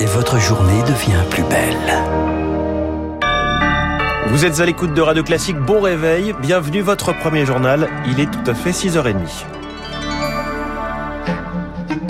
et votre journée devient plus belle. Vous êtes à l'écoute de Radio Classique, bon réveil, bienvenue votre premier journal, il est tout à fait 6h30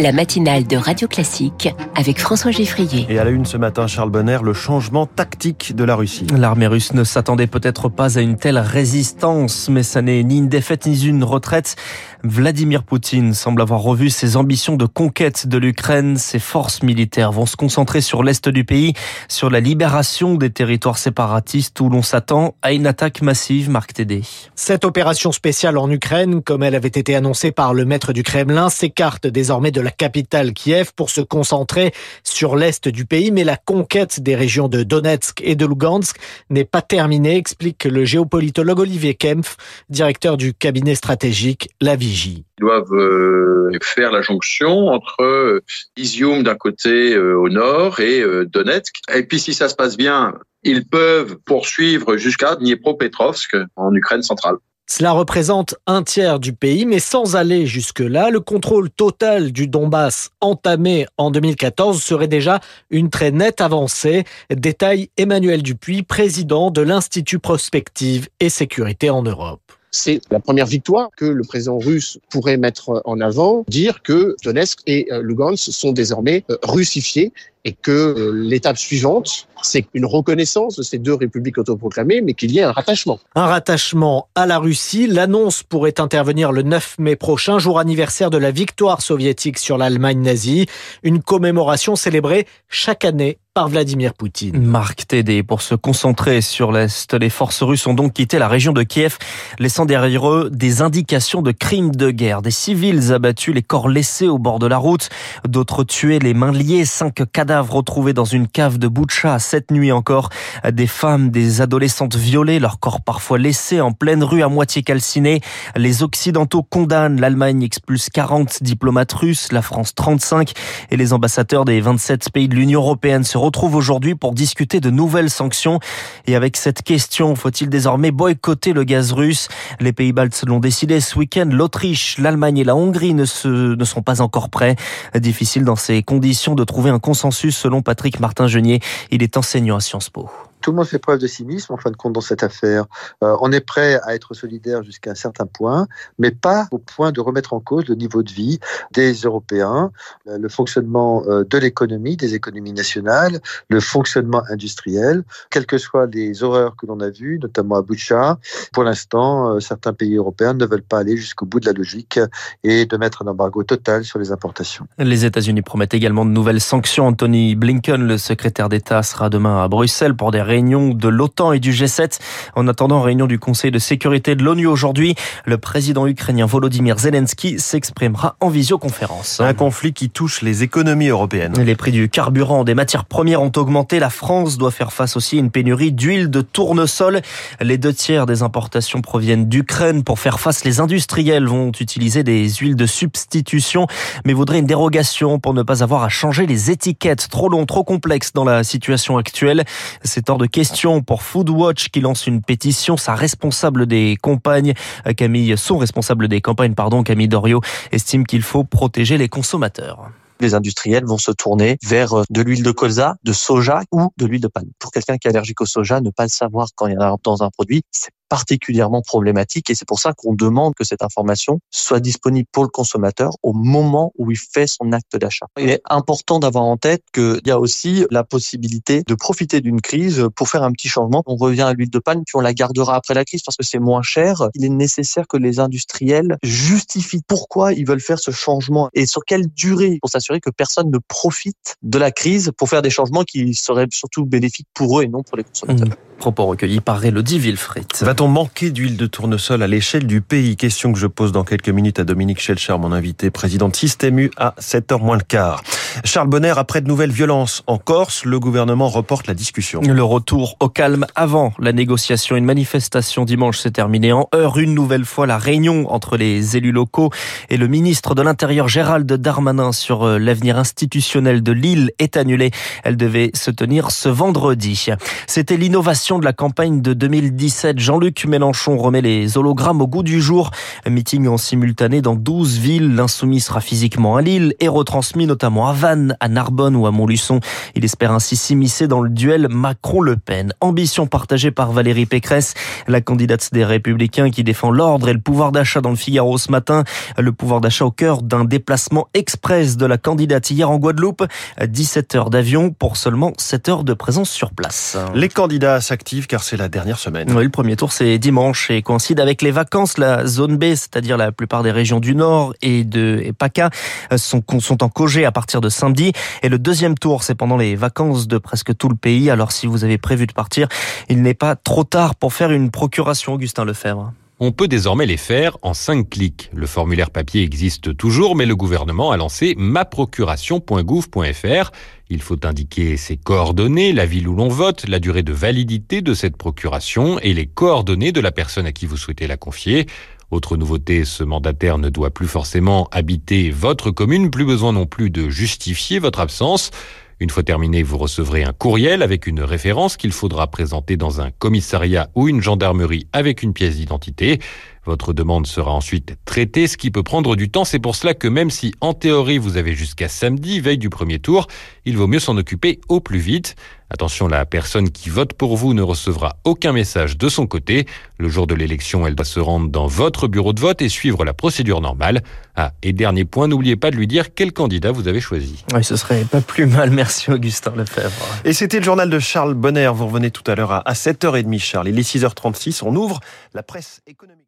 la matinale de Radio Classique avec François Geffrier. Et à la une ce matin, Charles Bonner, le changement tactique de la Russie. L'armée russe ne s'attendait peut-être pas à une telle résistance, mais ça n'est ni une défaite ni une retraite. Vladimir Poutine semble avoir revu ses ambitions de conquête de l'Ukraine. Ses forces militaires vont se concentrer sur l'est du pays, sur la libération des territoires séparatistes où l'on s'attend à une attaque massive, Marc Tédé. Cette opération spéciale en Ukraine, comme elle avait été annoncée par le maître du Kremlin, s'écarte désormais de la capitale Kiev pour se concentrer sur l'est du pays, mais la conquête des régions de Donetsk et de Lugansk n'est pas terminée, explique le géopolitologue Olivier Kempf, directeur du cabinet stratégique La Vigie. Ils doivent euh, faire la jonction entre euh, Izium d'un côté euh, au nord et Donetsk. Et puis si ça se passe bien, ils peuvent poursuivre jusqu'à Dniepropetrovsk en Ukraine centrale. Cela représente un tiers du pays, mais sans aller jusque-là, le contrôle total du Donbass entamé en 2014 serait déjà une très nette avancée, détaille Emmanuel Dupuis, président de l'Institut Prospective et Sécurité en Europe. C'est la première victoire que le président russe pourrait mettre en avant, dire que Donetsk et euh, Lugansk sont désormais euh, russifiés et que euh, l'étape suivante, c'est une reconnaissance de ces deux républiques autoproclamées, mais qu'il y ait un rattachement. Un rattachement à la Russie. L'annonce pourrait intervenir le 9 mai prochain, jour anniversaire de la victoire soviétique sur l'Allemagne nazie. Une commémoration célébrée chaque année par Vladimir Poutine. Marc Tédé, pour se concentrer sur l'Est, les forces russes ont donc quitté la région de Kiev, laissant derrière eux des indications de crimes de guerre. Des civils abattus, les corps laissés au bord de la route, d'autres tués, les mains liées, cinq cadavres cadavres retrouvés dans une cave de Boucha cette nuit encore. Des femmes, des adolescentes violées, leurs corps parfois laissés en pleine rue à moitié calcinés. Les Occidentaux condamnent. L'Allemagne expulse 40 diplomates russes, la France 35 et les ambassadeurs des 27 pays de l'Union européenne se retrouvent aujourd'hui pour discuter de nouvelles sanctions. Et avec cette question, faut-il désormais boycotter le gaz russe? Les pays baltes l'ont décidé ce week-end. L'Autriche, l'Allemagne et la Hongrie ne, sont pas encore prêts. Difficile dans ces conditions de trouver un consensus selon Patrick Martin-Genier. Il est enseignant à Sciences Po tout le monde fait preuve de cynisme en fin de compte dans cette affaire. Euh, on est prêt à être solidaire jusqu'à un certain point, mais pas au point de remettre en cause le niveau de vie des Européens, le fonctionnement euh, de l'économie, des économies nationales, le fonctionnement industriel, quelles que soient les horreurs que l'on a vues, notamment à Boucha. Pour l'instant, euh, certains pays européens ne veulent pas aller jusqu'au bout de la logique et de mettre un embargo total sur les importations. Les États-Unis promettent également de nouvelles sanctions. Anthony Blinken, le secrétaire d'État, sera demain à Bruxelles pour des réunion de l'OTAN et du G7. En attendant, réunion du Conseil de sécurité de l'ONU aujourd'hui, le président ukrainien Volodymyr Zelensky s'exprimera en visioconférence. Un conflit qui touche les économies européennes. Les prix du carburant, des matières premières ont augmenté. La France doit faire face aussi à une pénurie d'huile de tournesol. Les deux tiers des importations proviennent d'Ukraine. Pour faire face, les industriels vont utiliser des huiles de substitution, mais voudraient une dérogation pour ne pas avoir à changer les étiquettes. Trop long, trop complexe dans la situation actuelle. C'est hors de question pour Foodwatch qui lance une pétition. Sa responsable des campagnes, Camille, son responsable des campagnes, pardon, Camille Dorio, estime qu'il faut protéger les consommateurs les industriels vont se tourner vers euh, de l'huile de colza, de soja ou de l'huile de palme. Pour quelqu'un qui est allergique au soja, ne pas le savoir quand il y en a dans un produit, c'est particulièrement problématique et c'est pour ça qu'on demande que cette information soit disponible pour le consommateur au moment où il fait son acte d'achat. Il est important d'avoir en tête qu'il y a aussi la possibilité de profiter d'une crise pour faire un petit changement. On revient à l'huile de palme puis on la gardera après la crise parce que c'est moins cher. Il est nécessaire que les industriels justifient pourquoi ils veulent faire ce changement et sur quelle durée pour s'assurer que personne ne profite de la crise pour faire des changements qui seraient surtout bénéfiques pour eux et non pour les consommateurs. Mmh. Propos recueillis par Elodie Wilfried. Va-t-on manquer d'huile de tournesol à l'échelle du pays? Question que je pose dans quelques minutes à Dominique Schelcher, mon invité, président de Système U à 7h moins le quart. Charles Bonner, après de nouvelles violences en Corse, le gouvernement reporte la discussion. Le retour au calme avant la négociation. Une manifestation dimanche s'est terminée en heure. Une nouvelle fois, la réunion entre les élus locaux et le ministre de l'Intérieur Gérald Darmanin sur euh, l'avenir institutionnel de l'île est annulée. Elle devait se tenir ce vendredi. C'était l'innovation de la campagne de 2017. Jean-Luc Mélenchon remet les hologrammes au goût du jour. Un meeting en simultané dans 12 villes. L'insoumis sera physiquement à Lille et retransmis notamment à Vannes, à Narbonne ou à Montluçon. Il espère ainsi s'immiscer dans le duel Macron-Le Pen. Ambition partagée par Valérie Pécresse, la candidate des Républicains qui défend l'ordre et le pouvoir d'achat dans le Figaro ce matin. Le pouvoir d'achat au cœur d'un déplacement express de la candidate hier en Guadeloupe. 17 heures d'avion pour seulement 7 heures de présence sur place. Les candidats s'activent car c'est la dernière semaine. Oui, le premier tour c'est dimanche et coïncide avec les vacances. La zone B, c'est-à-dire la plupart des régions du Nord et de et PACA, sont, sont en cogé à partir de samedi. Et le deuxième tour, c'est pendant les vacances de presque tout le pays. Alors si vous avez prévu de partir, il n'est pas trop tard pour faire une procuration, Augustin Lefebvre. On peut désormais les faire en 5 clics. Le formulaire papier existe toujours, mais le gouvernement a lancé maprocuration.gouv.fr. Il faut indiquer ses coordonnées, la ville où l'on vote, la durée de validité de cette procuration et les coordonnées de la personne à qui vous souhaitez la confier. Autre nouveauté, ce mandataire ne doit plus forcément habiter votre commune, plus besoin non plus de justifier votre absence. Une fois terminé, vous recevrez un courriel avec une référence qu'il faudra présenter dans un commissariat ou une gendarmerie avec une pièce d'identité. Votre demande sera ensuite traitée, ce qui peut prendre du temps. C'est pour cela que même si en théorie vous avez jusqu'à samedi, veille du premier tour, il vaut mieux s'en occuper au plus vite. Attention, la personne qui vote pour vous ne recevra aucun message de son côté. Le jour de l'élection, elle doit se rendre dans votre bureau de vote et suivre la procédure normale. Ah, et dernier point, n'oubliez pas de lui dire quel candidat vous avez choisi. Oui, ce serait pas plus mal. Merci Augustin Lefebvre. Et c'était le journal de Charles Bonner. Vous revenez tout à l'heure à 7h30, Charles. Il est 6h36. On ouvre la presse économique.